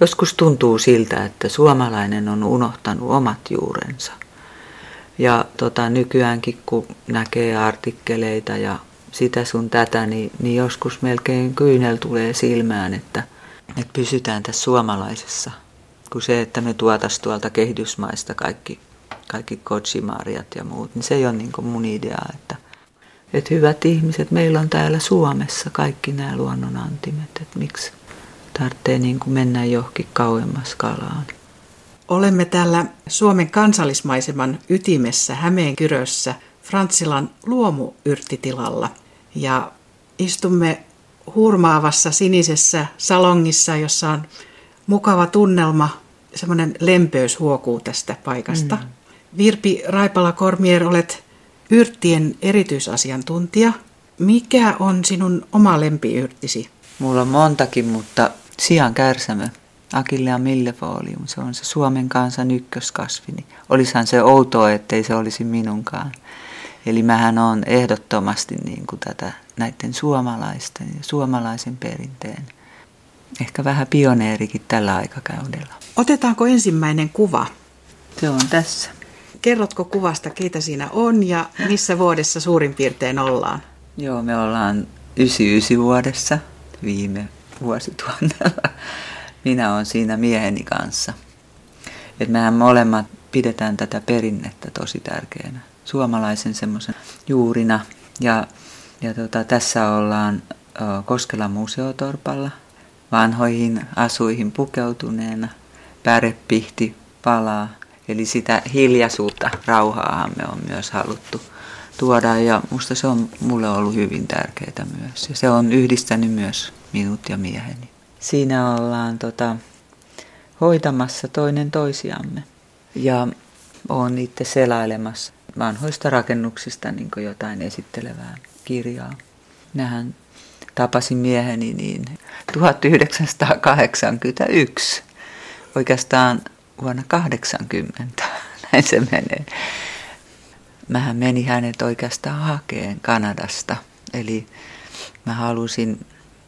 joskus tuntuu siltä, että suomalainen on unohtanut omat juurensa. Ja tota, nykyäänkin kun näkee artikkeleita ja sitä sun tätä, niin, niin joskus melkein kyynel tulee silmään, että, että pysytään tässä suomalaisessa. Kun se, että me tuotas tuolta kehitysmaista kaikki, kaikki kotsimaariat ja muut, niin se ei ole niin mun idea, että, että hyvät ihmiset, meillä on täällä Suomessa kaikki nämä luonnonantimet, että miksi tarvitsee niin kuin mennä johonkin kauemmas kalaan. Olemme täällä Suomen kansallismaiseman ytimessä Hämeenkyrössä Frantsilan luomuyrttitilalla ja istumme hurmaavassa sinisessä salongissa, jossa on mukava tunnelma, semmoinen lempeys huokuu tästä paikasta. Mm. Virpi Raipala-Kormier, olet yrttien erityisasiantuntija. Mikä on sinun oma lempiyrttisi? Mulla on montakin, mutta sian kärsämö, Akillea millefolium, se on se Suomen kansan ykköskasvi. Niin olisihan se outoa, ettei se olisi minunkaan. Eli mähän on ehdottomasti niin kuin tätä näiden suomalaisten ja suomalaisen perinteen. Ehkä vähän pioneerikin tällä aikakaudella. Otetaanko ensimmäinen kuva? Se on tässä. Kerrotko kuvasta, keitä siinä on ja missä vuodessa suurin piirtein ollaan? Joo, me ollaan 99 vuodessa viime vuosituhannella. Minä olen siinä mieheni kanssa. Et mehän molemmat pidetään tätä perinnettä tosi tärkeänä. Suomalaisen semmoisen juurina. Ja, ja tota, tässä ollaan Koskelan museotorpalla vanhoihin asuihin pukeutuneena. Pärepihti palaa. Eli sitä hiljaisuutta, rauhaahan me on myös haluttu tuoda ja musta se on mulle ollut hyvin tärkeää myös. Ja se on yhdistänyt myös minut ja mieheni. Siinä ollaan tota, hoitamassa toinen toisiamme ja on itse selailemassa vanhoista rakennuksista niin jotain esittelevää kirjaa. Nähän tapasin mieheni niin 1981, oikeastaan vuonna 80, näin se menee. Mähän meni hänet oikeastaan hakeen Kanadasta, eli mä halusin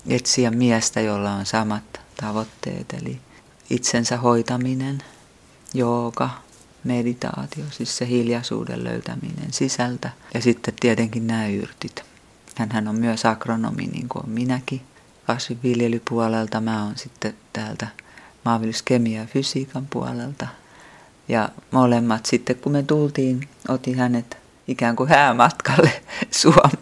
etsiä miestä, jolla on samat tavoitteet, eli itsensä hoitaminen, jooga, meditaatio, siis se hiljaisuuden löytäminen sisältä ja sitten tietenkin nämä yrtit. Hänhän on myös agronomi, niin kuin minäkin. Kasvinviljelypuolelta mä oon sitten täältä maanviljelyskemia ja fysiikan puolelta. Ja molemmat sitten, kun me tultiin, otin hänet ikään kuin häämatkalle Suomeen,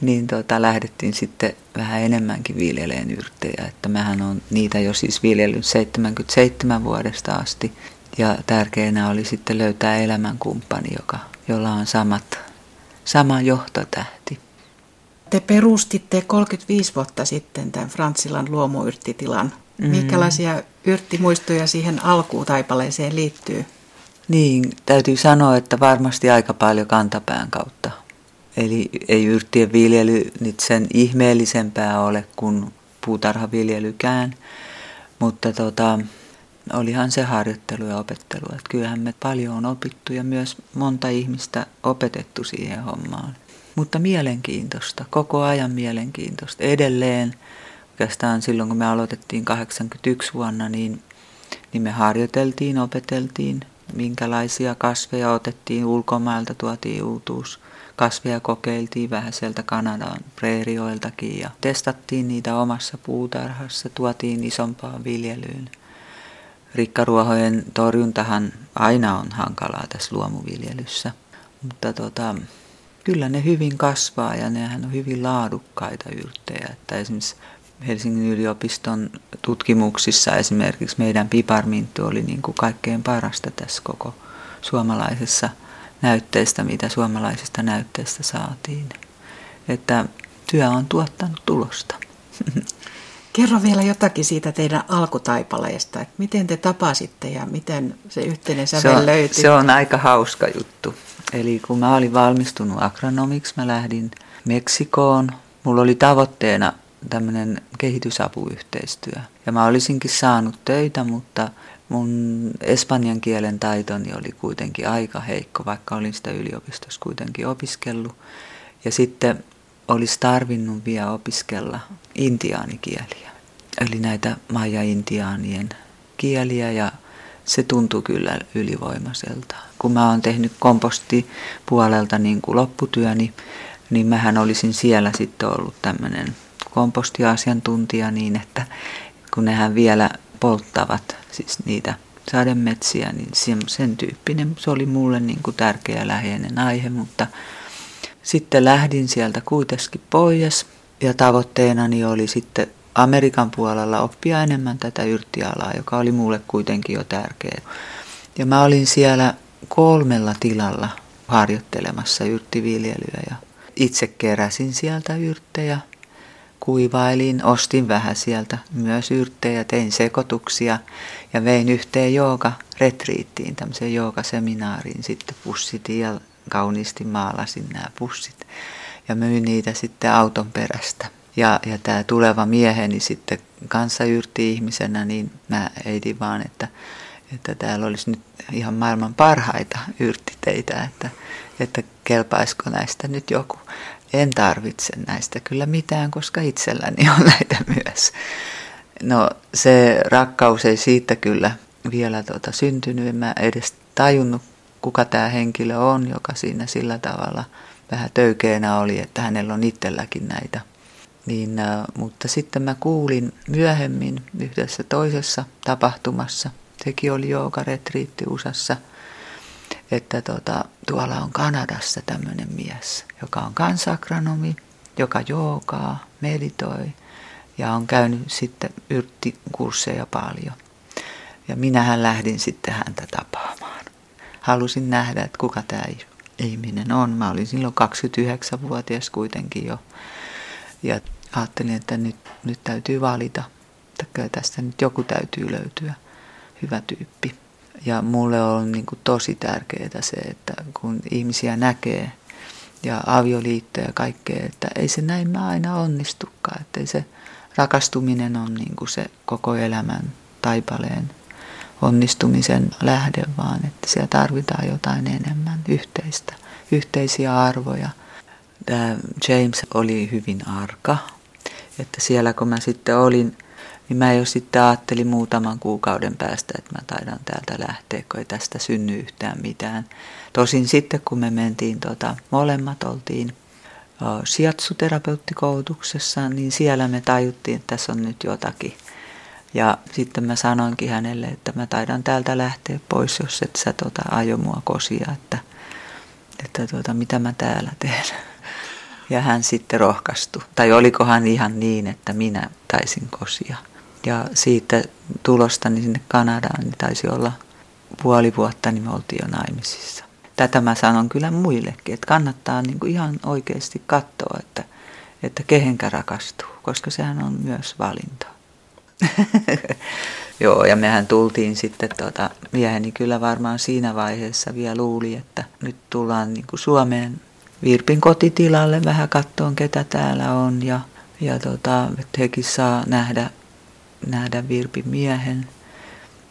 niin tota, lähdettiin sitten vähän enemmänkin viljeleen yrttejä. Että mähän on niitä jo siis viljellyt 77 vuodesta asti. Ja tärkeänä oli sitten löytää elämänkumppani, joka, jolla on samat, sama johtotähti. Te perustitte 35 vuotta sitten tämän Frantsilan luomuyrttitilan. Mm. Minkälaisia yrttimuistoja siihen alkuutaipaleeseen liittyy? Niin, täytyy sanoa, että varmasti aika paljon kantapään kautta. Eli ei yrttien viljely nyt sen ihmeellisempää ole kuin puutarhaviljelykään, mutta tota, olihan se harjoittelu ja opettelu. Että kyllähän me paljon on opittu ja myös monta ihmistä opetettu siihen hommaan. Mutta mielenkiintoista, koko ajan mielenkiintoista. Edelleen oikeastaan silloin kun me aloitettiin 81 vuonna, niin, niin me harjoiteltiin, opeteltiin, minkälaisia kasveja otettiin ulkomailta, tuotiin uutuus kasveja kokeiltiin vähän sieltä Kanadan preerioiltakin ja testattiin niitä omassa puutarhassa, tuotiin isompaan viljelyyn. Rikkaruohojen torjuntahan aina on hankalaa tässä luomuviljelyssä, mutta tota, kyllä ne hyvin kasvaa ja nehän on hyvin laadukkaita yrttejä. Että esimerkiksi Helsingin yliopiston tutkimuksissa esimerkiksi meidän piparminttu oli niin kuin kaikkein parasta tässä koko suomalaisessa näytteistä, mitä suomalaisista näytteistä saatiin. Että työ on tuottanut tulosta. Kerro vielä jotakin siitä teidän alkutaipaleesta, että miten te tapasitte ja miten se yhteinen sävel se on, löytyi? Se on aika hauska juttu. Eli kun mä olin valmistunut agronomiksi, mä lähdin Meksikoon. Mulla oli tavoitteena tämmöinen kehitysapuyhteistyö. Ja mä olisinkin saanut töitä, mutta mun espanjan kielen taitoni oli kuitenkin aika heikko, vaikka olin sitä yliopistossa kuitenkin opiskellut. Ja sitten olisi tarvinnut vielä opiskella intiaanikieliä. eli näitä maja-intiaanien kieliä ja se tuntui kyllä ylivoimaiselta. Kun mä oon tehnyt kompostipuolelta niin kuin lopputyöni, niin mähän olisin siellä sitten ollut tämmöinen kompostiasiantuntija niin, että kun nehän vielä polttavat siis niitä sademetsiä, niin sen tyyppinen. Se oli mulle niin kuin tärkeä läheinen aihe, mutta sitten lähdin sieltä kuitenkin pois. Ja tavoitteenani oli sitten Amerikan puolella oppia enemmän tätä yrttialaa, joka oli mulle kuitenkin jo tärkeä. Ja mä olin siellä kolmella tilalla harjoittelemassa yrttiviljelyä ja itse keräsin sieltä yrttejä, kuivailin, ostin vähän sieltä myös yrttejä, tein sekoituksia ja vein yhteen jooga retriittiin, tämmöiseen joogaseminaariin sitten pussitin ja kauniisti maalasin nämä pussit ja myin niitä sitten auton perästä. Ja, ja tämä tuleva mieheni sitten kanssa yrtti ihmisenä, niin mä eidin vaan, että, että täällä olisi nyt ihan maailman parhaita yrttiteitä, että, että kelpaisiko näistä nyt joku. En tarvitse näistä kyllä mitään, koska itselläni on näitä myös. No se rakkaus ei siitä kyllä vielä tota syntynyt. En mä edes tajunnut, kuka tämä henkilö on, joka siinä sillä tavalla vähän töykeänä oli, että hänellä on itselläkin näitä niin, äh, mutta sitten mä kuulin myöhemmin yhdessä toisessa tapahtumassa, sekin oli retriitti USAssa, että tota, tuolla on Kanadassa tämmöinen mies, joka on kansagronomi, joka joogaa, meditoi ja on käynyt sitten yrttikursseja paljon. Ja minähän lähdin sitten häntä tapaamaan. Halusin nähdä, että kuka tämä ihminen on. Mä olin silloin 29-vuotias kuitenkin jo. Ja ajattelin, että nyt, nyt täytyy valita. Että tästä nyt joku täytyy löytyä, hyvä tyyppi. Ja mulle on niin kuin tosi tärkeää se, että kun ihmisiä näkee ja avioliittoja ja kaikkea, että ei se näin aina onnistukaan. Että ei se rakastuminen on niin kuin se koko elämän taipaleen onnistumisen lähde, vaan että siellä tarvitaan jotain enemmän yhteistä, yhteisiä arvoja. Tämä James oli hyvin arka, että siellä kun mä sitten olin, niin mä jo sitten ajattelin muutaman kuukauden päästä, että mä taidan täältä lähteä, kun ei tästä synny yhtään mitään. Tosin sitten kun me mentiin, tota, molemmat oltiin sijatsuterapeutikoulutuksessa, niin siellä me tajuttiin, että tässä on nyt jotakin. Ja sitten mä sanoinkin hänelle, että mä taidan täältä lähteä pois, jos et sä tota, ajo mua kosia, että, että tota, mitä mä täällä teen. Ja hän sitten rohkaistui. Tai olikohan ihan niin, että minä taisin kosia. Ja siitä tulostani sinne Kanadaan niin taisi olla puoli vuotta, niin me oltiin jo naimisissa. Tätä mä sanon kyllä muillekin, että kannattaa niin kuin ihan oikeasti katsoa, että, että kehenkä rakastuu, koska sehän on myös valinta. Joo, ja mehän tultiin sitten, tuota, mieheni kyllä varmaan siinä vaiheessa vielä luuli, että nyt tullaan niin kuin Suomeen Virpin kotitilalle vähän kattoon, ketä täällä on ja, ja tota, että hekin saa nähdä, nähdä Virpin miehen.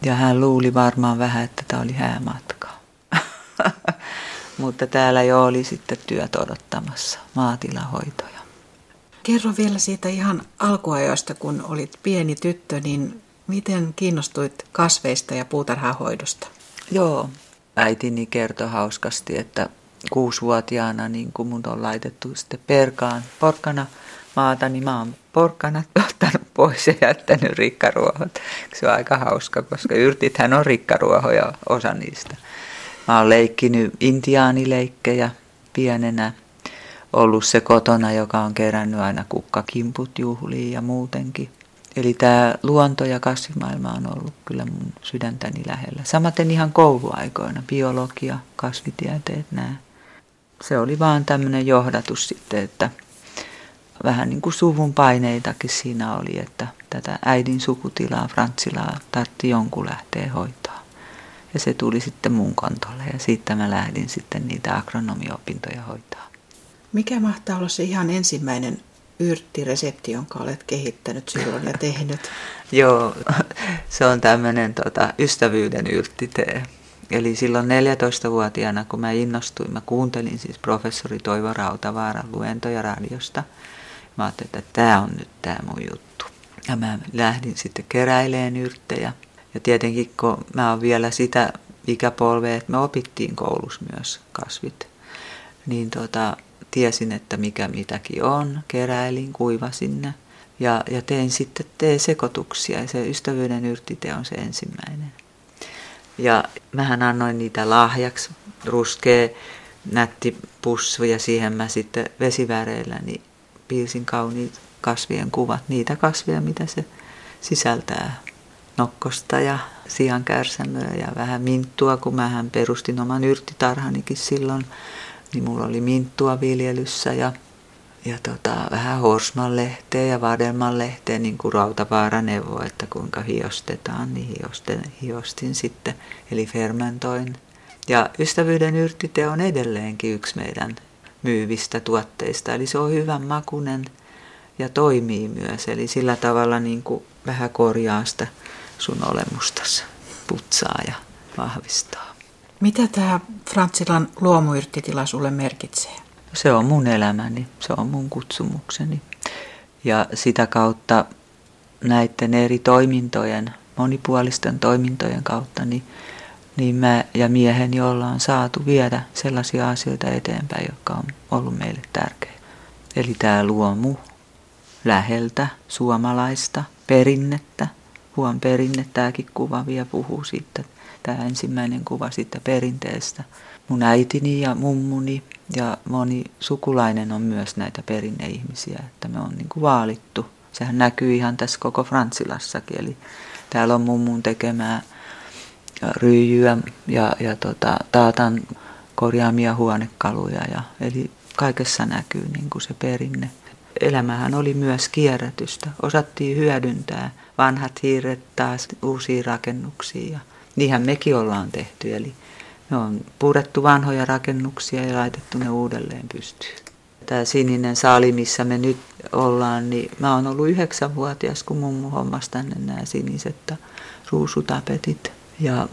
Ja hän luuli varmaan vähän, että tämä oli häämatka. Mutta täällä jo oli sitten työt odottamassa, maatilahoitoja. Kerro vielä siitä ihan alkuajoista, kun olit pieni tyttö, niin miten kiinnostuit kasveista ja puutarhahoidosta? Joo, äitini kertoi hauskasti, että kuusivuotiaana, niin kun mun on laitettu sitten perkaan porkkana maata, niin mä oon porkkanat ottanut pois ja jättänyt rikkaruohot. Se on aika hauska, koska yrtithän on rikkaruohoja, osa niistä. Mä oon leikkinyt intiaanileikkejä pienenä, ollut se kotona, joka on kerännyt aina kukkakimput juhliin ja muutenkin. Eli tämä luonto ja kasvimaailma on ollut kyllä mun sydäntäni lähellä. Samaten ihan kouluaikoina, biologia, kasvitieteet, nämä se oli vaan tämmöinen johdatus sitten, että vähän niin kuin suvun paineitakin siinä oli, että tätä äidin sukutilaa, Frantsilaa, tartti jonkun lähteä hoitaa. Ja se tuli sitten mun kontolle ja siitä mä lähdin sitten niitä agronomiopintoja hoitaa. Mikä mahtaa olla se ihan ensimmäinen yrttiresepti, jonka olet kehittänyt silloin ja tehnyt? Joo, se on tämmöinen tota, ystävyyden yrttitee. Eli silloin 14-vuotiaana, kun mä innostuin, mä kuuntelin siis professori Toivo Rautavaaran luentoja radiosta. Mä ajattelin, että tämä on nyt tämä mun juttu. Ja mä lähdin sitten keräileen yrttejä. Ja tietenkin kun mä oon vielä sitä ikäpolvea, että me opittiin koulussa myös kasvit, niin tota, tiesin, että mikä mitäkin on. Keräilin, kuivasin ne ja, ja tein sitten tee-sekoituksia ja se ystävyyden yrttite on se ensimmäinen. Ja mähän annoin niitä lahjaksi, ruskea nätti pussu ja siihen mä sitten vesiväreillä niin piirsin kauniit kasvien kuvat, niitä kasveja, mitä se sisältää. Nokkosta ja siankärsämöä ja vähän minttua, kun mähän perustin oman yrttitarhanikin silloin, niin mulla oli minttua viljelyssä ja ja tota, vähän horsmanlehteä ja vadelmanlehteä, niin kuin Rautavaara neuvoi, että kuinka hiostetaan, niin hiosten, hiostin sitten, eli fermentoin. Ja ystävyyden yrttite on edelleenkin yksi meidän myyvistä tuotteista, eli se on hyvän makunen ja toimii myös, eli sillä tavalla niin kuin vähän korjaa sitä sun olemustasi, putsaa ja vahvistaa. Mitä tämä Frantsilan luomuyrttitila sulle merkitsee? se on mun elämäni, se on mun kutsumukseni. Ja sitä kautta näiden eri toimintojen, monipuolisten toimintojen kautta, niin, niin mä ja mieheni ollaan saatu viedä sellaisia asioita eteenpäin, jotka on ollut meille tärkeitä. Eli tämä luomu läheltä suomalaista perinnettä, huon perinne, tämäkin kuva vielä puhuu siitä, tämä ensimmäinen kuva siitä perinteestä. Mun äitini ja mummuni ja moni sukulainen on myös näitä perinneihmisiä, että me on niin kuin vaalittu. Sehän näkyy ihan tässä koko Frantsilassakin, eli täällä on mummun tekemää ryijyä ja, ja tota, taatan korjaamia huonekaluja. Ja, eli kaikessa näkyy niin kuin se perinne. Elämähän oli myös kierrätystä. Osattiin hyödyntää vanhat hiiret taas uusiin rakennuksiin ja niinhän mekin ollaan tehty. Eli me on purettu vanhoja rakennuksia ja laitettu ne uudelleen pystyyn. Tämä sininen saali, missä me nyt ollaan, niin mä oon ollut yhdeksänvuotias, kun mummu hommasi tänne nämä siniset ruusutapetit. Ja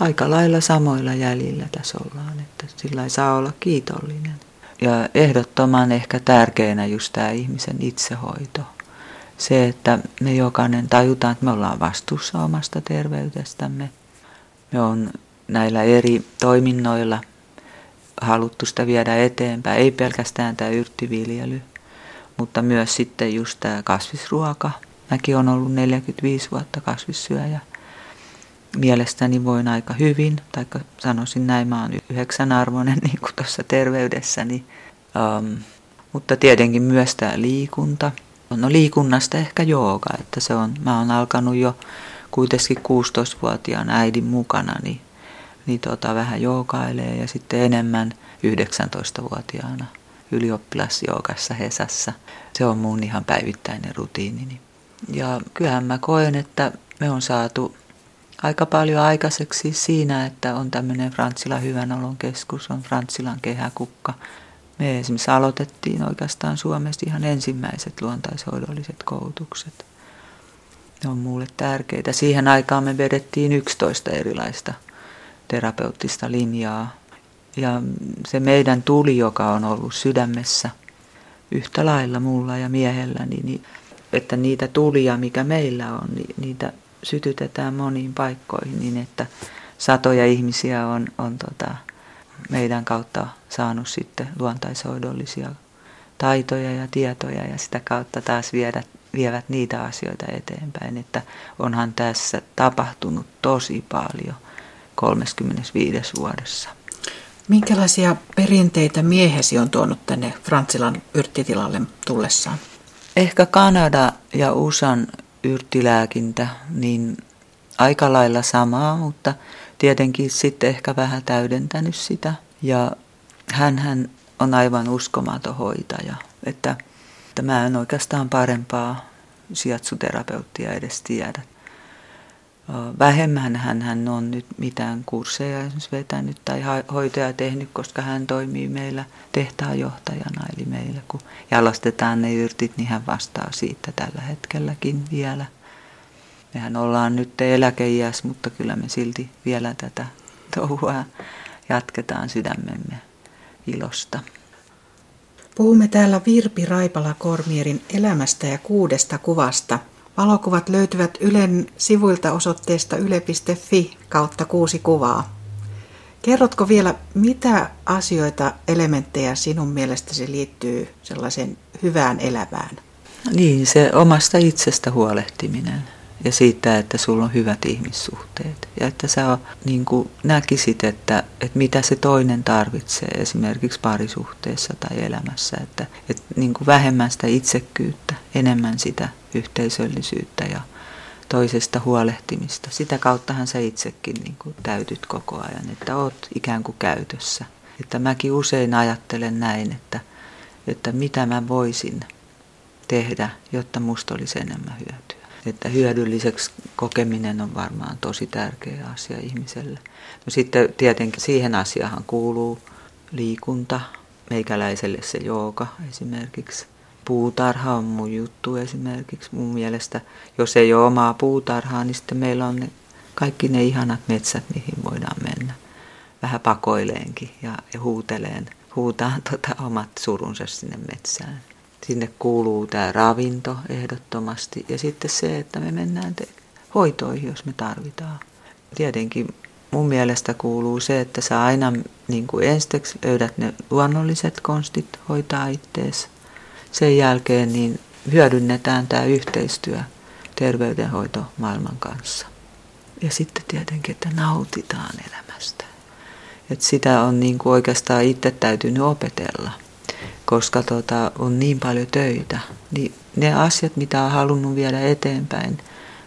aika lailla samoilla jäljillä tässä ollaan, että sillä ei saa olla kiitollinen. Ja ehdottoman ehkä tärkeänä just tämä ihmisen itsehoito. Se, että me jokainen tajutaan, että me ollaan vastuussa omasta terveydestämme. Me on näillä eri toiminnoilla haluttu sitä viedä eteenpäin. Ei pelkästään tämä yrttiviljely, mutta myös sitten just tämä kasvisruoka. Mäkin olen ollut 45 vuotta kasvissyöjä. Mielestäni voin aika hyvin, tai sanoisin näin, mä oon yhdeksän arvoinen niin tuossa terveydessäni. Um, mutta tietenkin myös tämä liikunta. No liikunnasta ehkä jooga, että se on, mä oon alkanut jo kuitenkin 16-vuotiaan äidin mukana, niin niin tota, vähän joogailee ja sitten enemmän 19-vuotiaana ylioppilasjoogassa Hesassa. Se on mun ihan päivittäinen rutiinini. Ja kyllähän mä koen, että me on saatu aika paljon aikaiseksi siinä, että on tämmöinen Frantsila hyvän olon keskus, on Frantsilan kehäkukka. Me esimerkiksi aloitettiin oikeastaan Suomessa ihan ensimmäiset luontaishoidolliset koulutukset. Ne on mulle tärkeitä. Siihen aikaan me vedettiin 11 erilaista terapeuttista linjaa. Ja se meidän tuli, joka on ollut sydämessä yhtä lailla mulla ja miehellä, niin, että niitä tulia, mikä meillä on, niin niitä sytytetään moniin paikkoihin niin, että satoja ihmisiä on, on tota, meidän kautta saanut sitten luontaishoidollisia taitoja ja tietoja ja sitä kautta taas viedä, vievät niitä asioita eteenpäin, että onhan tässä tapahtunut tosi paljon – 35 vuodessa. Minkälaisia perinteitä miehesi on tuonut tänne Frantsilan yrttitilalle tullessaan? Ehkä Kanada ja USAn yrttilääkintä, niin aika lailla samaa, mutta tietenkin sitten ehkä vähän täydentänyt sitä. Ja hän, hän on aivan uskomaton hoitaja, että, että mä en oikeastaan parempaa sijatsuterapeuttia edes tiedä Vähemmän hän, hän on nyt mitään kursseja esimerkiksi vetänyt tai hoitoja tehnyt, koska hän toimii meillä tehtaanjohtajana. Eli meillä kun jalostetaan ne yrtit, niin hän vastaa siitä tällä hetkelläkin vielä. Mehän ollaan nyt eläkeiässä, mutta kyllä me silti vielä tätä touhua jatketaan sydämemme ilosta. Puhumme täällä Virpi Raipala-Kormierin elämästä ja kuudesta kuvasta. Valokuvat löytyvät Ylen sivuilta osoitteesta yle.fi kautta kuusi kuvaa. Kerrotko vielä, mitä asioita, elementtejä sinun mielestäsi liittyy sellaiseen hyvään elämään? Niin, se omasta itsestä huolehtiminen ja siitä, että sulla on hyvät ihmissuhteet. Ja että sä niin kuin näkisit, että, että mitä se toinen tarvitsee esimerkiksi parisuhteessa tai elämässä. Että, että niin kuin vähemmän sitä itsekkyyttä, enemmän sitä yhteisöllisyyttä ja toisesta huolehtimista. Sitä kauttahan sä itsekin niin kuin täytyt koko ajan, että oot ikään kuin käytössä. Että mäkin usein ajattelen näin, että, että mitä mä voisin tehdä, jotta musta olisi enemmän hyötyä. Että hyödylliseksi kokeminen on varmaan tosi tärkeä asia ihmiselle. No sitten tietenkin siihen asiahan kuuluu liikunta, meikäläiselle se jooga esimerkiksi. Puutarha on mun juttu esimerkiksi. Mun mielestä, jos ei ole omaa puutarhaa, niin sitten meillä on ne, kaikki ne ihanat metsät, mihin voidaan mennä. Vähän pakoileenkin ja, ja huuteleen, huutaan tota omat surunsa sinne metsään sinne kuuluu tämä ravinto ehdottomasti ja sitten se, että me mennään te- hoitoihin, jos me tarvitaan. Tietenkin mun mielestä kuuluu se, että sä aina niin kuin ensiksi löydät ne luonnolliset konstit hoitaa ittees. Sen jälkeen niin hyödynnetään tämä yhteistyö terveydenhoito maailman kanssa. Ja sitten tietenkin, että nautitaan elämästä. Et sitä on niin kuin oikeastaan itse täytynyt opetella koska tota, on niin paljon töitä. Niin ne asiat, mitä on halunnut viedä eteenpäin,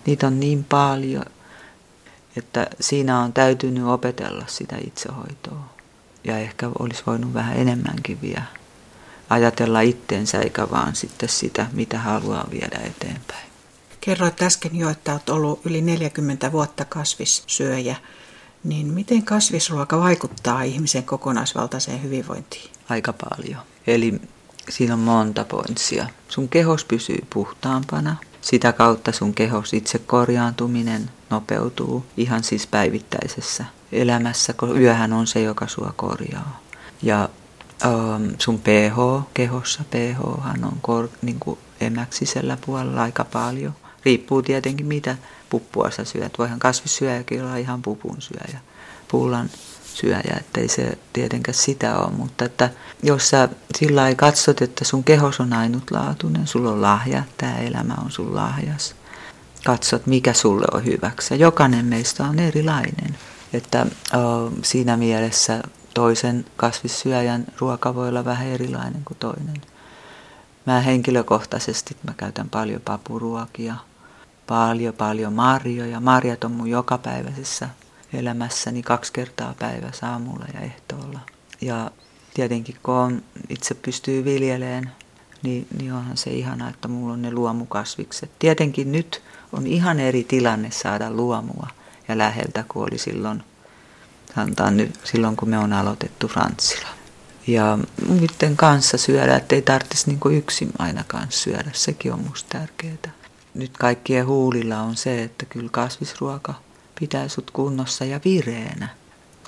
niitä on niin paljon, että siinä on täytynyt opetella sitä itsehoitoa. Ja ehkä olisi voinut vähän enemmänkin vielä ajatella itteensä eikä vaan sitten sitä, mitä haluaa viedä eteenpäin. Kerroit äsken jo, että olet ollut yli 40 vuotta kasvissyöjä. Niin miten kasvisruoka vaikuttaa ihmisen kokonaisvaltaiseen hyvinvointiin? Aika paljon. Eli siinä on monta pointsia. Sun kehos pysyy puhtaampana. Sitä kautta sun kehos itse korjaantuminen nopeutuu ihan siis päivittäisessä elämässä, kun yöhän on se, joka sua korjaa. Ja ähm, sun pH kehossa, pH on kor, niin kuin emäksisellä puolella aika paljon. Riippuu tietenkin mitä puppua sä syöt. Voihan kasvissyöjäkin olla ihan pupun syöjä. Pullan syöjä, ettei se tietenkään sitä ole, mutta että jos sä sillä ei katsot, että sun kehos on ainutlaatuinen, sulla on lahja, tämä elämä on sun lahjas, katsot mikä sulle on hyväksi. Jokainen meistä on erilainen, että o, siinä mielessä toisen kasvissyöjän ruoka voi olla vähän erilainen kuin toinen. Mä henkilökohtaisesti mä käytän paljon papuruokia, paljon paljon marjoja. Marjat on mun jokapäiväisessä elämässäni kaksi kertaa päivässä aamulla ja ehtoolla. Ja tietenkin kun on, itse pystyy viljeleen, niin, niin onhan se ihana, että mulla on ne luomukasvikset. Tietenkin nyt on ihan eri tilanne saada luomua ja läheltä kuin oli silloin, sanotaan nyt, silloin kun me on aloitettu Frantsilla. Ja muiden kanssa syödä, ettei tarvitsisi niin yksin ainakaan syödä, sekin on musta tärkeää. Nyt kaikkien huulilla on se, että kyllä kasvisruoka – pitää sut kunnossa ja vireänä.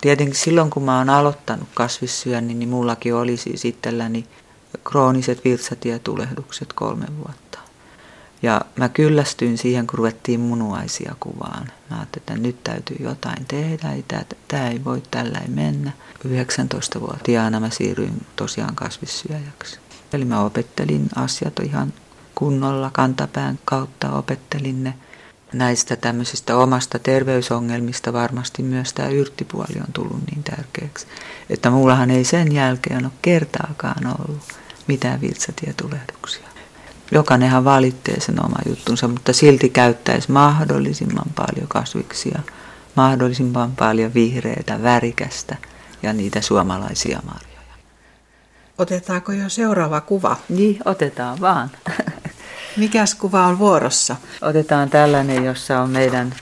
Tietenkin silloin, kun mä oon aloittanut kasvissyönnin, niin mullakin oli siis itselläni krooniset virtsatietulehdukset kolme vuotta. Ja mä kyllästyin siihen, kun ruvettiin munuaisia kuvaan. Mä ajattelin, että nyt täytyy jotain tehdä, tämä ei voi tällä ei mennä. 19-vuotiaana mä siirryin tosiaan kasvissyöjäksi. Eli mä opettelin asiat ihan kunnolla kantapään kautta, opettelin ne näistä tämmöisistä omasta terveysongelmista varmasti myös tämä yrttipuoli on tullut niin tärkeäksi. Että mullahan ei sen jälkeen ole kertaakaan ollut mitään virtsatietulehduksia. Jokainenhan valitsee sen oma juttunsa, mutta silti käyttäisi mahdollisimman paljon kasviksia, mahdollisimman paljon vihreitä, värikästä ja niitä suomalaisia marjoja. Otetaanko jo seuraava kuva? Niin, otetaan vaan. Mikäs kuva on vuorossa? Otetaan tällainen, jossa on meidän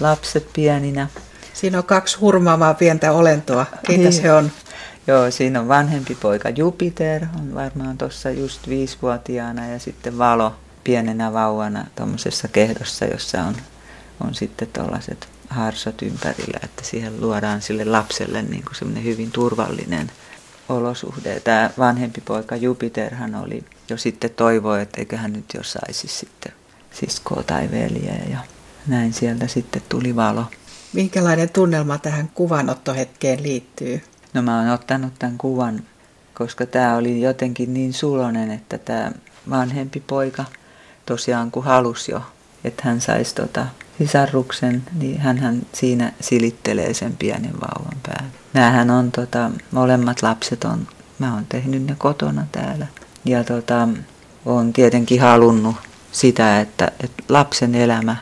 lapset pieninä. Siinä on kaksi hurmaamaa pientä olentoa. Keitä niin. se on? Joo, siinä on vanhempi poika Jupiter, on varmaan tuossa just viisivuotiaana ja sitten Valo pienenä vauvana tuommoisessa kehdossa, jossa on, on sitten tuollaiset harsot ympärillä, että siihen luodaan sille lapselle niin kuin semmoinen hyvin turvallinen olosuhde. Tämä vanhempi poika Jupiterhan oli jo sitten toivoi, että eikö hän nyt jo saisi sitten siskoa tai veljeä ja näin sieltä sitten tuli valo. Minkälainen tunnelma tähän kuvanottohetkeen liittyy? No mä oon ottanut tämän kuvan, koska tämä oli jotenkin niin sulonen, että tämä vanhempi poika tosiaan kun halusi jo, että hän saisi tota sisarruksen, niin hän siinä silittelee sen pienen vauvan päälle. Nämähän on tota, molemmat lapset on, mä oon tehnyt ne kotona täällä. Ja tota, on tietenkin halunnut sitä, että, että lapsen elämä,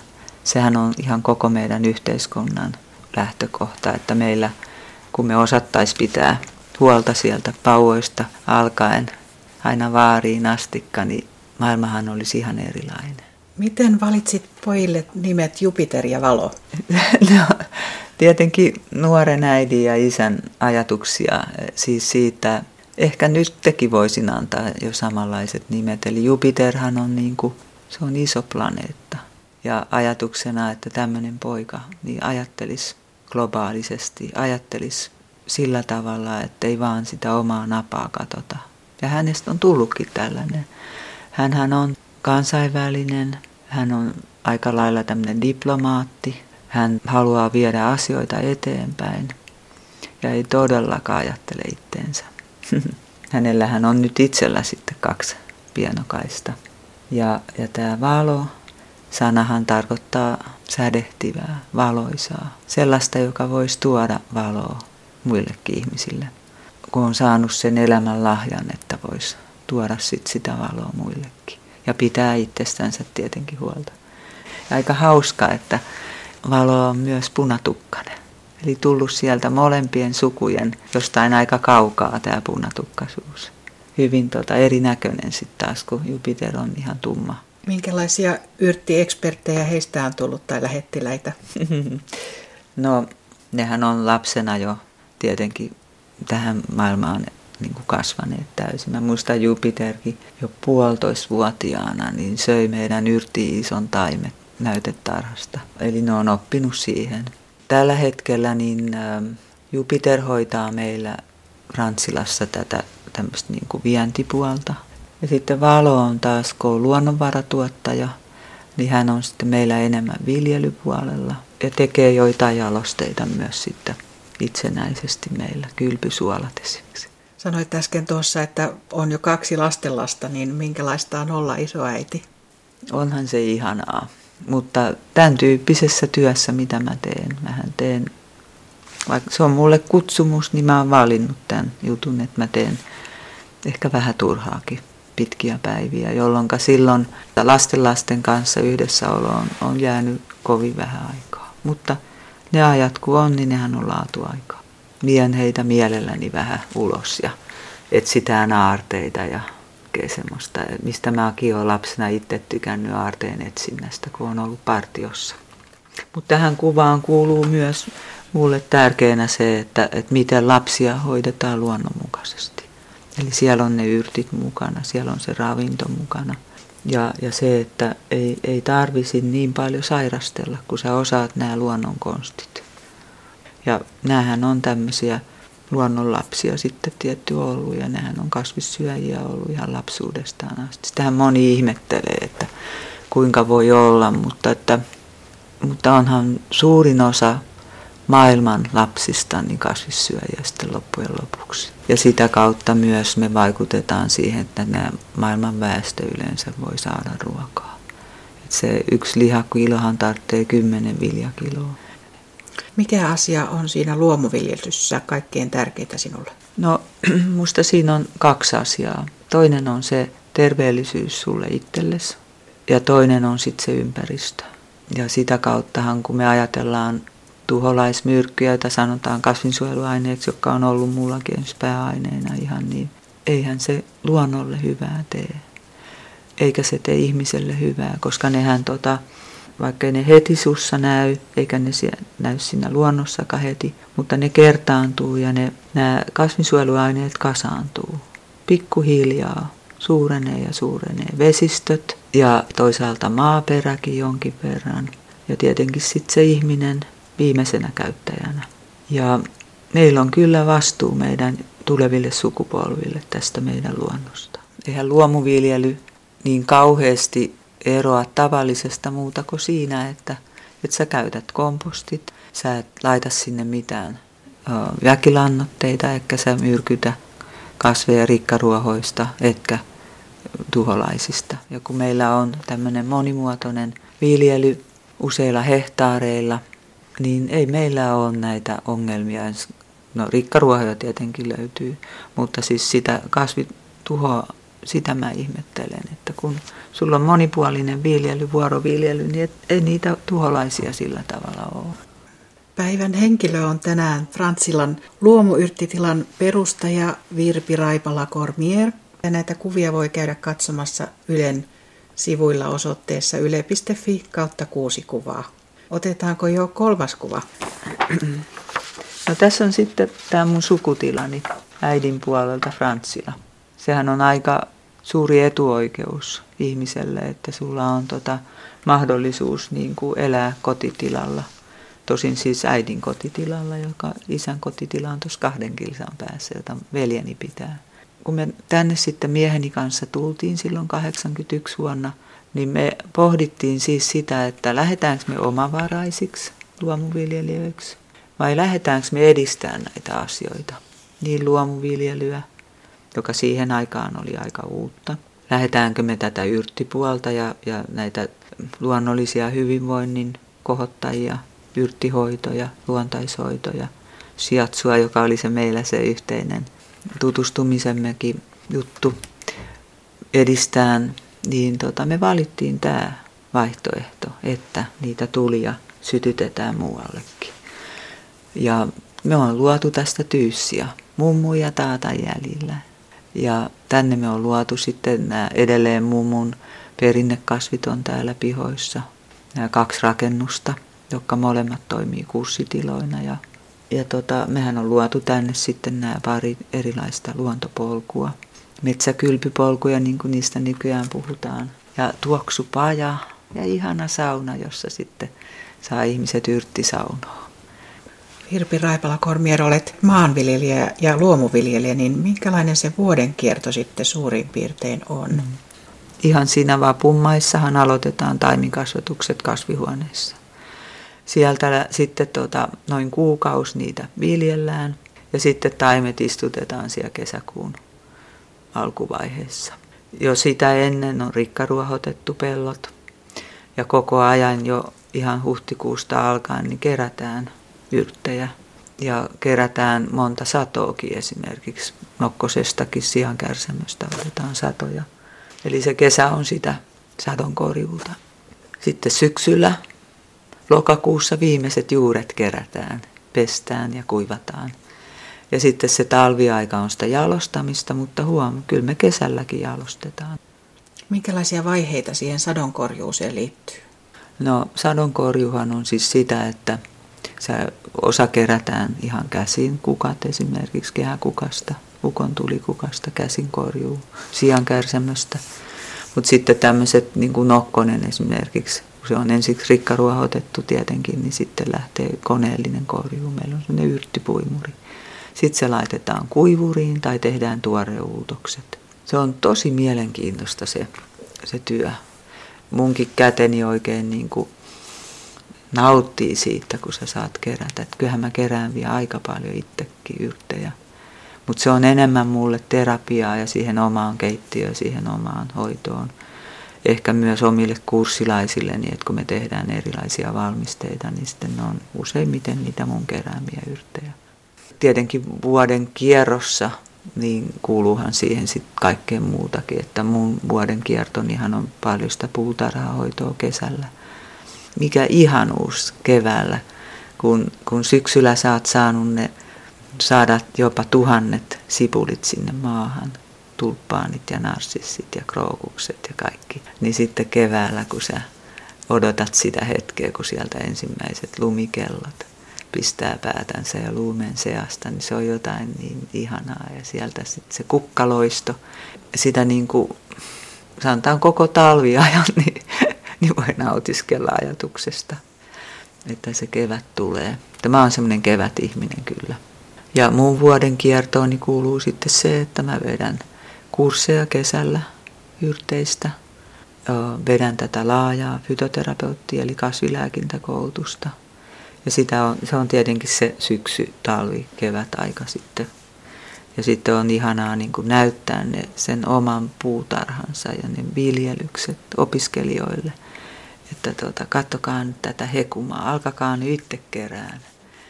sehän on ihan koko meidän yhteiskunnan lähtökohta, että meillä kun me osattais pitää huolta sieltä pauoista alkaen aina vaariin astikka, niin maailmahan olisi ihan erilainen. Miten valitsit pojille nimet Jupiter ja Valo? no, tietenkin nuoren äidin ja isän ajatuksia siis siitä, ehkä nyt tekin voisin antaa jo samanlaiset nimet. Eli Jupiterhan on niin kuin, se on iso planeetta. Ja ajatuksena, että tämmöinen poika niin ajattelisi globaalisesti, ajattelisi sillä tavalla, että ei vaan sitä omaa napaa katota. Ja hänestä on tullutkin tällainen. Hänhän on kansainvälinen, hän on aika lailla tämmöinen diplomaatti, hän haluaa viedä asioita eteenpäin ja ei todellakaan ajattele itteensä. Hänellähän on nyt itsellä sitten kaksi pienokaista. Ja, ja tämä valo, sanahan tarkoittaa sädehtivää, valoisaa. Sellaista, joka voisi tuoda valoa muillekin ihmisille. Kun on saanut sen elämän lahjan, että voisi tuoda sit sitä valoa muillekin. Ja pitää itsestänsä tietenkin huolta. Ja aika hauska, että valo on myös punatukkainen. Eli tullut sieltä molempien sukujen jostain aika kaukaa tämä punatukkaisuus. Hyvin tota erinäköinen sitten taas, kun Jupiter on ihan tumma. Minkälaisia yrttieksperttejä heistä on tullut tai lähettiläitä? no, nehän on lapsena jo tietenkin tähän maailmaan niin kuin kasvaneet täysin. Mä muistan Jupiterkin jo puolitoisvuotiaana, niin söi meidän yrtti ison taimet näytetarhasta. Eli ne on oppinut siihen. Tällä hetkellä niin ähm, Jupiter hoitaa meillä Rantsilassa tätä tämmöistä niin kuin vientipuolta. Ja sitten Valo on taas, kun luonnonvaratuottaja, niin hän on sitten meillä enemmän viljelypuolella ja tekee joitain jalosteita myös sitten itsenäisesti meillä, kylpysuolat esimerkiksi. Sanoit äsken tuossa, että on jo kaksi lastenlasta, niin minkälaista on olla isoäiti? Onhan se ihanaa. Mutta tämän tyyppisessä työssä, mitä mä teen, mähän teen, vaikka se on mulle kutsumus, niin mä oon valinnut tämän jutun, että mä teen ehkä vähän turhaakin pitkiä päiviä, jolloin silloin lasten lasten kanssa yhdessäolo on, on jäänyt kovin vähän aikaa. Mutta ne ajat kun on, niin nehän on laatuaikaa. Vien heitä mielelläni vähän ulos ja etsitään aarteita ja semmoista, mistä mäkin olen lapsena itse tykännyt aarteen etsinnästä, kun on ollut partiossa. Mutta tähän kuvaan kuuluu myös mulle tärkeänä se, että, että miten lapsia hoidetaan luonnonmukaisesti. Eli siellä on ne yrtit mukana, siellä on se ravinto mukana. Ja, ja se, että ei, ei tarvisi niin paljon sairastella, kun sä osaat nämä luonnonkonstit. Ja näähän on tämmöisiä luonnonlapsia sitten tietty ollut ja nehän on kasvissyöjiä ollut ihan lapsuudestaan asti. Sitähän moni ihmettelee, että kuinka voi olla, mutta, että, mutta onhan suurin osa maailman lapsista niin kasvissyöjiä sitten loppujen lopuksi. Ja sitä kautta myös me vaikutetaan siihen, että nämä maailman väestö yleensä voi saada ruokaa. Et se yksi lihakilohan tarvitsee 10 viljakiloa. Mikä asia on siinä luomuviljelyssä kaikkein tärkeintä sinulle? No, musta siinä on kaksi asiaa. Toinen on se terveellisyys sulle itsellesi ja toinen on sitten se ympäristö. Ja sitä kauttahan, kun me ajatellaan tuholaismyrkkyjä, joita sanotaan kasvinsuojeluaineeksi, jotka on ollut mullakin pääaineena ihan niin, eihän se luonnolle hyvää tee. Eikä se tee ihmiselle hyvää, koska nehän tota, vaikka ne heti sussa näy, eikä ne näy siinä luonnossakaan heti, mutta ne kertaantuu ja ne, nämä kasvinsuojeluaineet kasaantuu. Pikkuhiljaa suurenee ja suurenee vesistöt ja toisaalta maaperäkin jonkin verran ja tietenkin sitten se ihminen viimeisenä käyttäjänä. Ja meillä on kyllä vastuu meidän tuleville sukupolville tästä meidän luonnosta. Eihän luomuviljely niin kauheasti eroa tavallisesta muuta kuin siinä, että, että sä käytät kompostit, sä et laita sinne mitään väkilannoitteita, eikä sä myrkytä kasveja rikkaruohoista, etkä tuholaisista. Ja kun meillä on tämmöinen monimuotoinen viljely useilla hehtaareilla, niin ei meillä ole näitä ongelmia. No rikkaruohoja tietenkin löytyy, mutta siis sitä kasvituhoa, sitä mä ihmettelen, että kun sulla on monipuolinen viljely, vuoroviljely, niin ei niitä tuholaisia sillä tavalla ole. Päivän henkilö on tänään Fransilan luomuyrttitilan perustaja Virpi Raipala Kormier. Ja näitä kuvia voi käydä katsomassa Ylen sivuilla osoitteessa yle.fi kautta kuusi kuvaa. Otetaanko jo kolmas kuva? No tässä on sitten tämä mun sukutilani äidin puolelta Frantsila. Sehän on aika suuri etuoikeus ihmiselle, että sulla on tota mahdollisuus niin kuin elää kotitilalla. Tosin siis äidin kotitilalla, joka isän kotitila on tuossa kahden kilsan päässä, jota veljeni pitää. Kun me tänne sitten mieheni kanssa tultiin silloin 81 vuonna, niin me pohdittiin siis sitä, että lähdetäänkö me omavaraisiksi luomuviljelijöiksi vai lähdetäänkö me edistämään näitä asioita. Niin luomuviljelyä, joka siihen aikaan oli aika uutta. Lähdetäänkö me tätä yrttipuolta ja, ja näitä luonnollisia hyvinvoinnin kohottajia, yrttihoitoja, luontaishoitoja, sijatsua, joka oli se meillä se yhteinen tutustumisemmekin juttu edistään, niin tota, me valittiin tämä vaihtoehto, että niitä tulia sytytetään muuallekin. Ja me on luotu tästä tyyssiä, mummu ja taata jäljillä. Ja tänne me on luotu sitten nämä edelleen mummun perinnekasvit on täällä pihoissa. Nämä kaksi rakennusta, jotka molemmat toimii kurssitiloina. Ja, ja tota, mehän on luotu tänne sitten nämä pari erilaista luontopolkua. Metsäkylpypolkuja, niin kuin niistä nykyään puhutaan. Ja tuoksupaja ja ihana sauna, jossa sitten saa ihmiset yrttisaunoa. Hirpi Raipala-Kormier, olet maanviljelijä ja luomuviljelijä, niin minkälainen se vuoden kierto sitten suurin piirtein on? Mm. Ihan siinä vapummaissahan aloitetaan taimikasvatukset kasvihuoneessa. Sieltä sitten tota, noin kuukausi niitä viljellään ja sitten taimet istutetaan siellä kesäkuun alkuvaiheessa. Jo sitä ennen on rikkaruohotettu pellot ja koko ajan jo ihan huhtikuusta alkaen niin kerätään yrttejä ja kerätään monta satoakin esimerkiksi. Nokkosestakin siankärsämöstä otetaan satoja. Eli se kesä on sitä sadonkorjuuta. Sitten syksyllä, lokakuussa viimeiset juuret kerätään, pestään ja kuivataan. Ja sitten se talviaika on sitä jalostamista, mutta huom, kyllä me kesälläkin jalostetaan. Minkälaisia vaiheita siihen sadonkorjuuseen liittyy? No sadonkorjuhan on siis sitä, että Sä, osa kerätään ihan käsin, kukat esimerkiksi kehäkukasta, ukon tulikukasta, käsin korjuu, sian kärsämöstä. Mutta sitten tämmöiset, niin kuin nokkonen esimerkiksi, kun se on ensiksi rikkaruohotettu tietenkin, niin sitten lähtee koneellinen korjuu. Meillä on sellainen yrttipuimuri. Sitten se laitetaan kuivuriin tai tehdään tuoreuutokset. Se on tosi mielenkiintoista se, se työ. Munkin käteni oikein niin kuin nauttii siitä, kun sä saat kerätä. Et kyllähän mä kerään vielä aika paljon itsekin yrttejä. Mutta se on enemmän mulle terapiaa ja siihen omaan keittiöön, siihen omaan hoitoon. Ehkä myös omille kurssilaisille, niin että kun me tehdään erilaisia valmisteita, niin sitten ne on useimmiten niitä mun keräämiä yrttejä. Tietenkin vuoden kierrossa niin kuuluuhan siihen sitten kaikkeen muutakin, että mun vuoden kiertonihan on paljon sitä puutarhahoitoa kesällä – mikä ihanuus keväällä, kun, kun syksyllä sä oot saanut ne, saada jopa tuhannet sipulit sinne maahan, tulppaanit ja narsissit ja krookukset ja kaikki. Niin sitten keväällä, kun sä odotat sitä hetkeä, kun sieltä ensimmäiset lumikellot pistää päätänsä ja luumen seasta, niin se on jotain niin ihanaa. Ja sieltä sitten se kukkaloisto, sitä niin kuin sanotaan koko talviajan, niin niin voi nautiskella ajatuksesta, että se kevät tulee. Tämä on semmoinen kevät ihminen kyllä. Ja muun vuoden kiertooni kuuluu sitten se, että mä vedän kursseja kesällä yrteistä. Vedän tätä laajaa fytoterapeuttia eli kasvilääkintäkoulutusta. Ja sitä on, se on tietenkin se syksy, talvi, kevät aika sitten. Ja sitten on ihanaa niin kuin näyttää ne, sen oman puutarhansa ja ne viljelykset opiskelijoille. Että tuota, kattokaa nyt tätä hekumaa, alkakaa nyt itse kerään.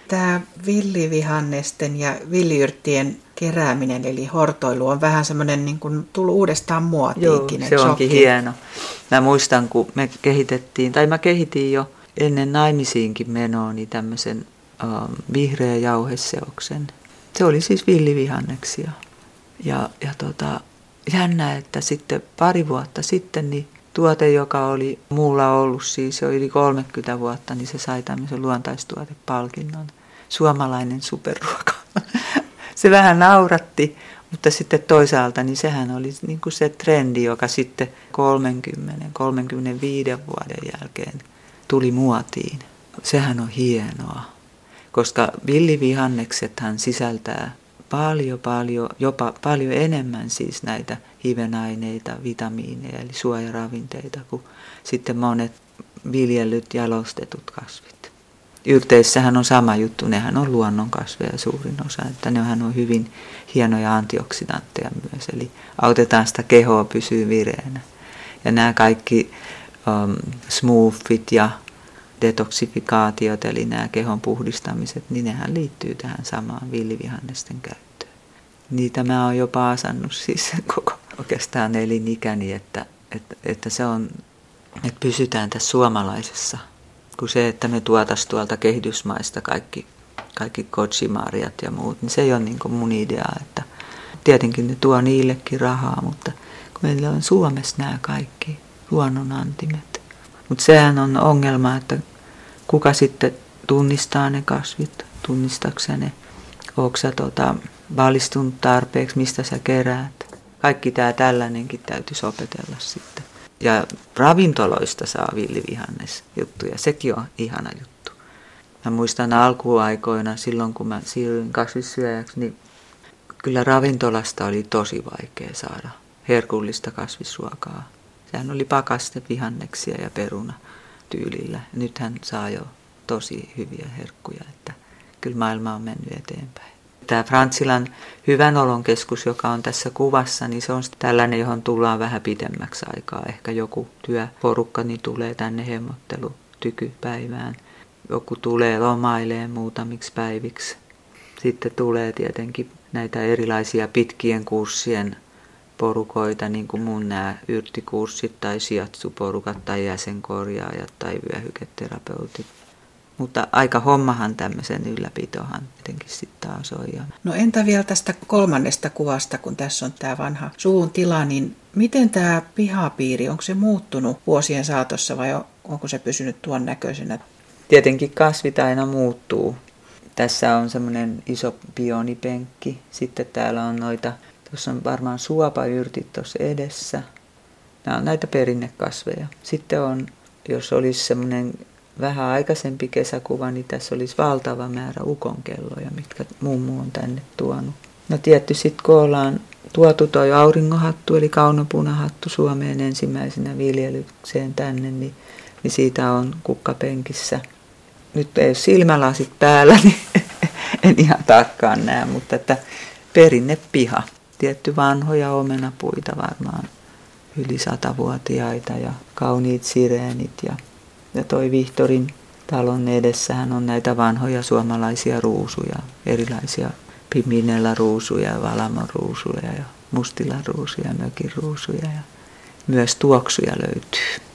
Tämä villivihannesten ja villiyrttien kerääminen eli hortoilu on vähän semmoinen niin kuin tullut uudestaan muotiinkin. Joo, se onkin shokki. hieno. Mä muistan, kun me kehitettiin, tai mä kehitin jo ennen naimisiinkin menoa niin tämmöisen uh, vihreä jauheseoksen. Se oli siis villivihanneksia. Ja, ja tota, jännä, että sitten pari vuotta sitten niin tuote, joka oli muulla ollut siis jo yli 30 vuotta, niin se sai tämmöisen luontaistuotepalkinnon. Suomalainen superruoka. se vähän nauratti, mutta sitten toisaalta niin sehän oli niin kuin se trendi, joka sitten 30-35 vuoden jälkeen tuli muotiin. Sehän on hienoa, koska villivihanneksethan sisältää paljon, paljon, jopa paljon enemmän siis näitä hivenaineita, vitamiineja eli suojaravinteita kuin sitten monet viljellyt jalostetut kasvit. Yrteissähän on sama juttu, nehän on luonnonkasveja suurin osa, että nehän on hyvin hienoja antioksidantteja myös, eli autetaan sitä kehoa pysyä vireänä. Ja nämä kaikki um, smoothit ja detoksifikaatiot, eli nämä kehon puhdistamiset, niin nehän liittyy tähän samaan villivihannesten käyttöön. Niitä mä oon jopa asannut siis koko oikeastaan elinikäni, että, että, että se on, että pysytään tässä suomalaisessa, kun se, että me tuotas tuolta kehitysmaista kaikki, kaikki kotsimaariat ja muut, niin se ei ole niin mun idea, että tietenkin ne tuo niillekin rahaa, mutta kun meillä on Suomessa nämä kaikki luonnonantimet. Mutta sehän on ongelma, että kuka sitten tunnistaa ne kasvit, tunnistaksä ne, onko sä tota, valistunut tarpeeksi, mistä sä keräät. Kaikki tämä tällainenkin täytyisi opetella sitten. Ja ravintoloista saa villivihannes juttuja, sekin on ihana juttu. Mä muistan alkuaikoina, silloin kun mä siirryin kasvissyöjäksi, niin kyllä ravintolasta oli tosi vaikea saada herkullista kasvisruokaa. Sehän oli pakaste vihanneksia ja peruna tyylillä. Nyt hän saa jo tosi hyviä herkkuja, että kyllä maailma on mennyt eteenpäin. Tämä Frantsilan hyvän olon keskus, joka on tässä kuvassa, niin se on tällainen, johon tullaan vähän pidemmäksi aikaa. Ehkä joku työporukka niin tulee tänne hemmottelutykypäivään. Joku tulee lomaileen muutamiksi päiviksi. Sitten tulee tietenkin näitä erilaisia pitkien kurssien porukoita, niin kuin mun nämä yrttikurssit tai sijaitsuporukat tai jäsenkorjaajat tai vyöhyketerapeutit. Mutta aika hommahan tämmöisen ylläpitohan jotenkin sitten taas on. No entä vielä tästä kolmannesta kuvasta, kun tässä on tämä vanha suun tila, niin miten tämä pihapiiri, onko se muuttunut vuosien saatossa vai onko se pysynyt tuon näköisenä? Tietenkin kasvit aina muuttuu. Tässä on semmoinen iso pionipenkki. Sitten täällä on noita Tuossa on varmaan suopayrtit tuossa edessä. Nämä on näitä perinnekasveja. Sitten on, jos olisi semmoinen vähän aikaisempi kesäkuva, niin tässä olisi valtava määrä ukonkelloja, mitkä mummu on tänne tuonut. No tietty sitten kun ollaan tuotu toi auringohattu, eli kaunopunahattu Suomeen ensimmäisenä viljelykseen tänne, niin, niin siitä on kukkapenkissä. Nyt ei ole silmälasit päällä, niin en ihan tarkkaan näe, mutta että perinnepiha tietty vanhoja omenapuita varmaan yli satavuotiaita ja kauniit sireenit ja, ja toi Vihtorin talon edessähän on näitä vanhoja suomalaisia ruusuja, erilaisia piminellä ruusuja ja valamon ruusuja ja mustilla ruusuja, mökin ruusuja ja myös tuoksuja löytyy.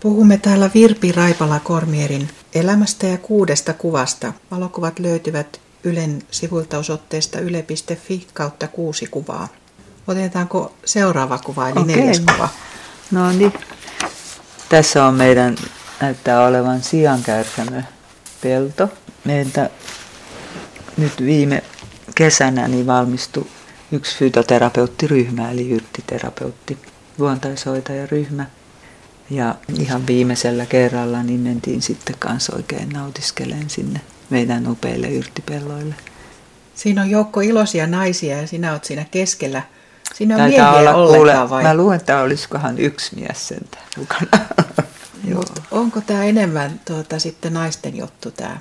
Puhumme täällä Virpi Raipala Kormierin elämästä ja kuudesta kuvasta. Valokuvat löytyvät Ylen sivuilta osoitteesta yle.fi kautta kuusi kuvaa. Otetaanko seuraava kuva, eli okay. neljäs kuva? No niin. Tässä on meidän, näyttää olevan siankärsämö pelto. Meiltä nyt viime kesänä niin valmistui yksi fytoterapeuttiryhmä, eli yrttiterapeutti, luontaishoitajaryhmä. Ja ihan viimeisellä kerralla niin mentiin sitten kanssa oikein nautiskeleen sinne meidän upeille yrttipelloille. Siinä on joukko iloisia naisia ja sinä olet siinä keskellä. Siinä on Taitaa miehiä olla, kuule, vai? Mä luulen, että olisikohan yksi mies sentään mukana. Joo. Mut onko tämä enemmän tuota, sitten naisten juttu tämä?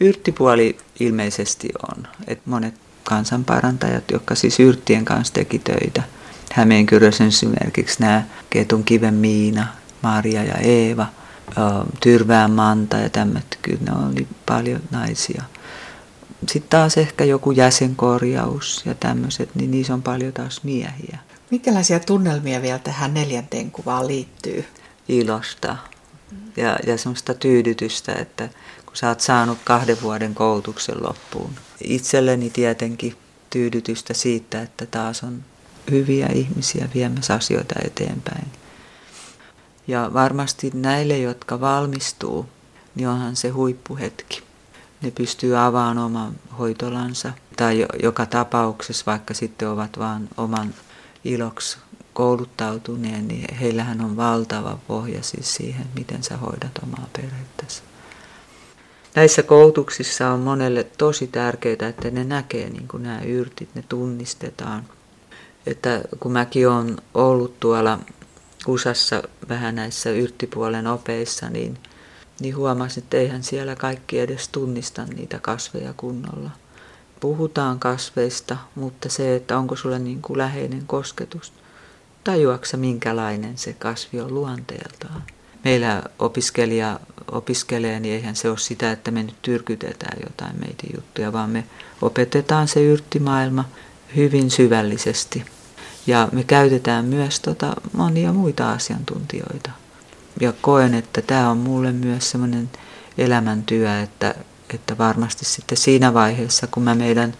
Yrttipuoli ilmeisesti on. Et monet kansanparantajat, jotka siis yrttien kanssa teki töitä. Hämeenkyrösen esimerkiksi nämä Ketun kiven Miina, Maria ja Eeva, Tyrvään Manta ja tämmöistä. Kyllä ne oli paljon naisia. Sitten taas ehkä joku jäsenkorjaus ja tämmöiset, niin niissä on paljon taas miehiä. Minkälaisia tunnelmia vielä tähän neljänteen kuvaan liittyy? Ilosta ja, ja semmoista tyydytystä, että kun sä oot saanut kahden vuoden koulutuksen loppuun. Itselleni tietenkin tyydytystä siitä, että taas on hyviä ihmisiä viemässä asioita eteenpäin. Ja varmasti näille, jotka valmistuu, niin onhan se huippuhetki. Ne pystyy avaamaan oman hoitolansa tai joka tapauksessa, vaikka sitten ovat vain oman iloksi kouluttautuneen, niin heillähän on valtava pohja siis siihen, miten sä hoidat omaa perhettäsi. Näissä koulutuksissa on monelle tosi tärkeää, että ne näkee niin kuin nämä yrtit, ne tunnistetaan. Että kun mäkin olen ollut tuolla USAssa vähän näissä yrttipuolen opeissa, niin, niin huomasin, että eihän siellä kaikki edes tunnista niitä kasveja kunnolla. Puhutaan kasveista, mutta se, että onko sulla niin kuin läheinen kosketus, tajuaksa minkälainen se kasvi on luonteeltaan. Meillä opiskelija opiskelee, niin eihän se ole sitä, että me nyt tyrkytetään jotain meitä juttuja, vaan me opetetaan se yrttimaailma hyvin syvällisesti. Ja me käytetään myös tota monia muita asiantuntijoita. Ja koen, että tämä on mulle myös semmoinen elämäntyö, että, että varmasti sitten siinä vaiheessa, kun mä meidän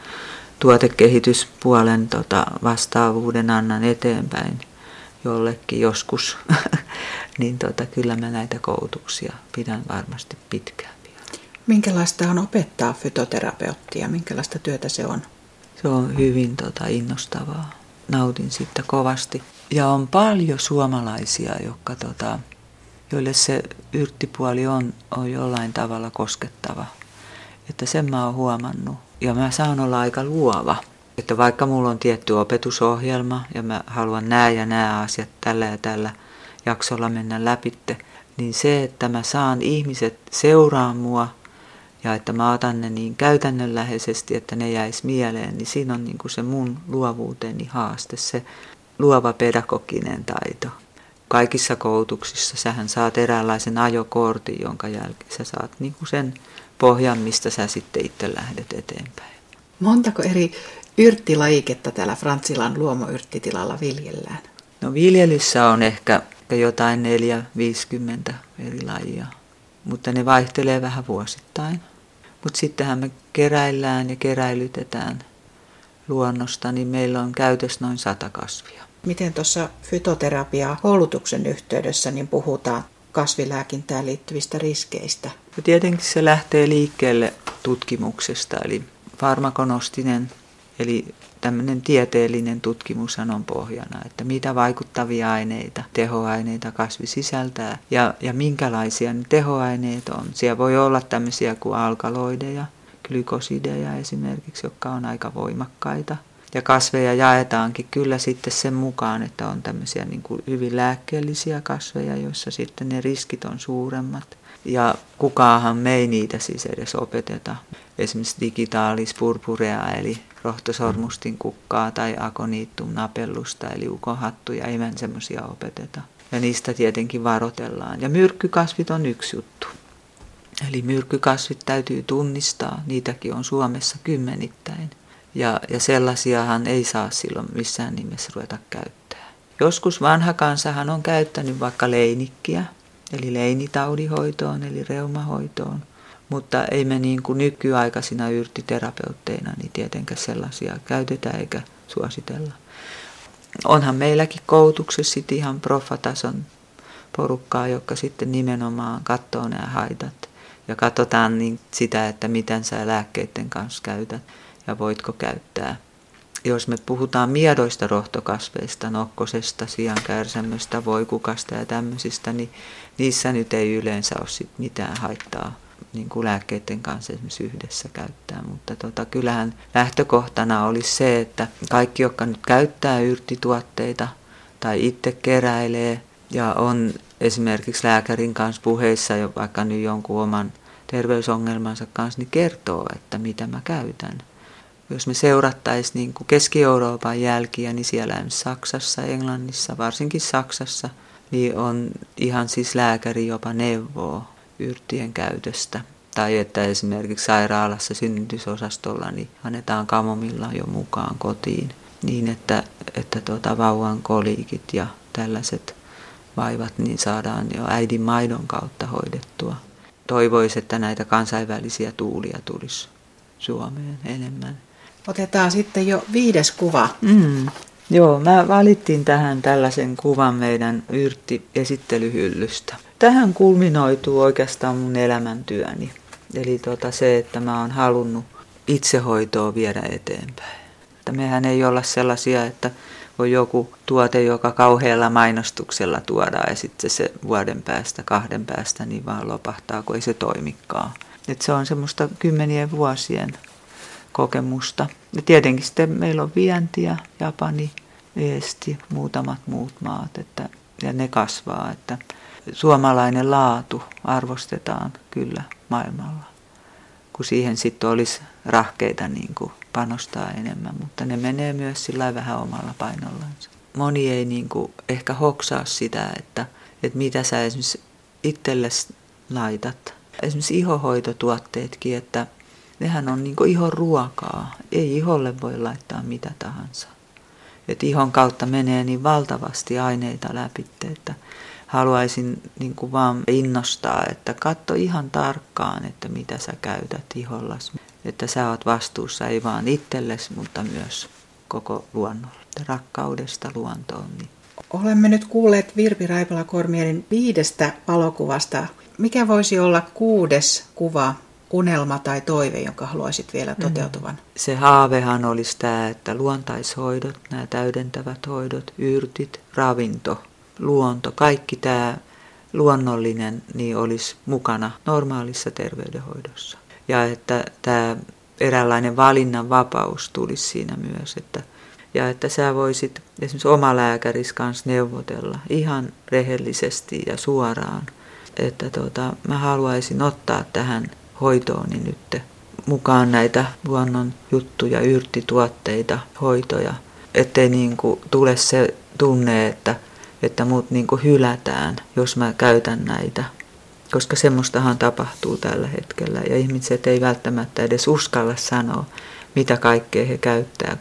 tuotekehityspuolen tota vastaavuuden annan eteenpäin jollekin joskus, niin tota, kyllä mä näitä koulutuksia pidän varmasti pitkään. Minkälaista on opettaa fytoterapeuttia? Minkälaista työtä se on? Se on hyvin tota, innostavaa. Nautin siitä kovasti. Ja on paljon suomalaisia, jotka, tota, joille se yrttipuoli on, on jollain tavalla koskettava. Että sen mä oon huomannut. Ja mä saan olla aika luova. Että vaikka mulla on tietty opetusohjelma ja mä haluan nämä ja nämä asiat tällä ja tällä jaksolla mennä läpitte, niin se, että mä saan ihmiset seuraa mua ja että mä otan ne niin käytännönläheisesti, että ne jäisi mieleen, niin siinä on niin kuin se mun luovuuteni haaste, se luova pedagoginen taito. Kaikissa koulutuksissa sähän saat eräänlaisen ajokortin, jonka jälkeen sä saat niin kuin sen pohjan, mistä sä sitten itse lähdet eteenpäin. Montako eri yrttilajiketta täällä Frantsilan luomoyrttitilalla viljellään? No viljelyssä on ehkä jotain 4-50 eri lajia, mutta ne vaihtelee vähän vuosittain. Mutta sittenhän me keräillään ja keräilytetään luonnosta, niin meillä on käytössä noin sata kasvia. Miten tuossa fytoterapiaa koulutuksen yhteydessä niin puhutaan kasvilääkintään liittyvistä riskeistä? Ja tietenkin se lähtee liikkeelle tutkimuksesta, eli farmakonostinen, eli tämmöinen tieteellinen tutkimus on pohjana, että mitä vaikuttavia aineita, tehoaineita kasvi sisältää ja, ja minkälaisia ne tehoaineet on. Siellä voi olla tämmöisiä kuin alkaloideja, glykosideja esimerkiksi, jotka on aika voimakkaita. Ja kasveja jaetaankin kyllä sitten sen mukaan, että on tämmöisiä niin kuin hyvin lääkkeellisiä kasveja, joissa sitten ne riskit on suuremmat. Ja kukaahan me ei niitä siis edes opeteta. Esimerkiksi digitaalis purpurea eli rohtosormustin kukkaa tai akoniittum napellusta eli ukonhattuja, ei me semmoisia opeteta. Ja niistä tietenkin varotellaan. Ja myrkkykasvit on yksi juttu. Eli myrkkykasvit täytyy tunnistaa, niitäkin on Suomessa kymmenittäin. Ja, ja sellaisiahan ei saa silloin missään nimessä ruveta käyttää. Joskus vanha kansahan on käyttänyt vaikka leinikkiä, eli leinitaudihoitoon, eli reumahoitoon. Mutta ei me niin kuin nykyaikaisina yrttiterapeutteina niin tietenkään sellaisia käytetä eikä suositella. Onhan meilläkin koulutuksessa sitten ihan profatason porukkaa, joka sitten nimenomaan katsoo nämä haitat. Ja katsotaan niin sitä, että miten sä lääkkeiden kanssa käytät ja voitko käyttää. Jos me puhutaan miedoista rohtokasveista, nokkosesta, siankärsämöstä, voikukasta ja tämmöisistä, niin niissä nyt ei yleensä ole sit mitään haittaa niin kuin lääkkeiden kanssa esimerkiksi yhdessä käyttää. Mutta tota, kyllähän lähtökohtana olisi se, että kaikki, jotka nyt käyttää yrtituotteita tai itse keräilee ja on esimerkiksi lääkärin kanssa puheissa, vaikka nyt jonkun oman terveysongelmansa kanssa, niin kertoo, että mitä mä käytän. Jos me seurattaisiin niin kuin Keski-Euroopan jälkiä, niin siellä Saksassa, Englannissa, varsinkin Saksassa, niin on ihan siis lääkäri jopa neuvoo yrttien käytöstä. Tai että esimerkiksi sairaalassa synnytysosastolla niin annetaan kamomilla jo mukaan kotiin niin, että, että tuota, vauvan koliikit ja tällaiset vaivat niin saadaan jo äidin maidon kautta hoidettua. Toivoisi, että näitä kansainvälisiä tuulia tulisi Suomeen enemmän. Otetaan sitten jo viides kuva. Mm. Joo, mä valittiin tähän tällaisen kuvan meidän yrtti-esittelyhyllystä. Tähän kulminoituu oikeastaan mun elämäntyöni. Eli tota se, että mä oon halunnut itsehoitoa viedä eteenpäin. Että mehän ei olla sellaisia, että on joku tuote, joka kauhealla mainostuksella tuodaan ja sitten se vuoden päästä, kahden päästä niin vaan lopahtaa, kun ei se toimikaan. Et se on semmoista kymmenien vuosien kokemusta. Ja tietenkin sitten meillä on vientiä, Japani, Eesti, muutamat muut maat, että, ja ne kasvaa, että suomalainen laatu arvostetaan kyllä maailmalla, kun siihen sitten olisi rahkeita niin kuin panostaa enemmän, mutta ne menee myös sillä vähän omalla painollansa. Moni ei niin kuin ehkä hoksaa sitä, että, että mitä sä esimerkiksi itsellesi laitat. Esimerkiksi ihohoitotuotteetkin, että nehän on niin ihon ruokaa. Ei iholle voi laittaa mitä tahansa. Että ihon kautta menee niin valtavasti aineita läpi, että haluaisin niin kuin vaan innostaa, että katso ihan tarkkaan, että mitä sä käytät ihollas. Että sä oot vastuussa ei vaan itsellesi, mutta myös koko luonnolle. Rakkaudesta luontoon. Niin. Olemme nyt kuulleet Virpi Raipala-Kormierin viidestä valokuvasta. Mikä voisi olla kuudes kuva, unelma tai toive, jonka haluaisit vielä mm. toteutuvan? Mm. Se haavehan olisi tämä, että luontaishoidot, nämä täydentävät hoidot, yrtit, ravinto, luonto, kaikki tämä luonnollinen niin olisi mukana normaalissa terveydenhoidossa. Ja että tämä eräänlainen valinnan vapaus tulisi siinä myös, että, ja että sä voisit esimerkiksi oma lääkäris kanssa neuvotella ihan rehellisesti ja suoraan, että tota, mä haluaisin ottaa tähän hoitooni nyt mukaan näitä luonnon juttuja, yrttituotteita, hoitoja, ettei niin kuin tule se tunne, että että mut niin kuin hylätään, jos mä käytän näitä. Koska semmoistahan tapahtuu tällä hetkellä ja ihmiset ei välttämättä edes uskalla sanoa, mitä kaikkea he käyttää.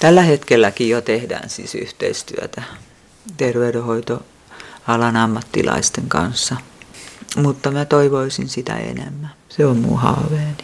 Tällä hetkelläkin jo tehdään siis yhteistyötä terveydenhoitoalan ammattilaisten kanssa, mutta mä toivoisin sitä enemmän. Se on mun haaveeni.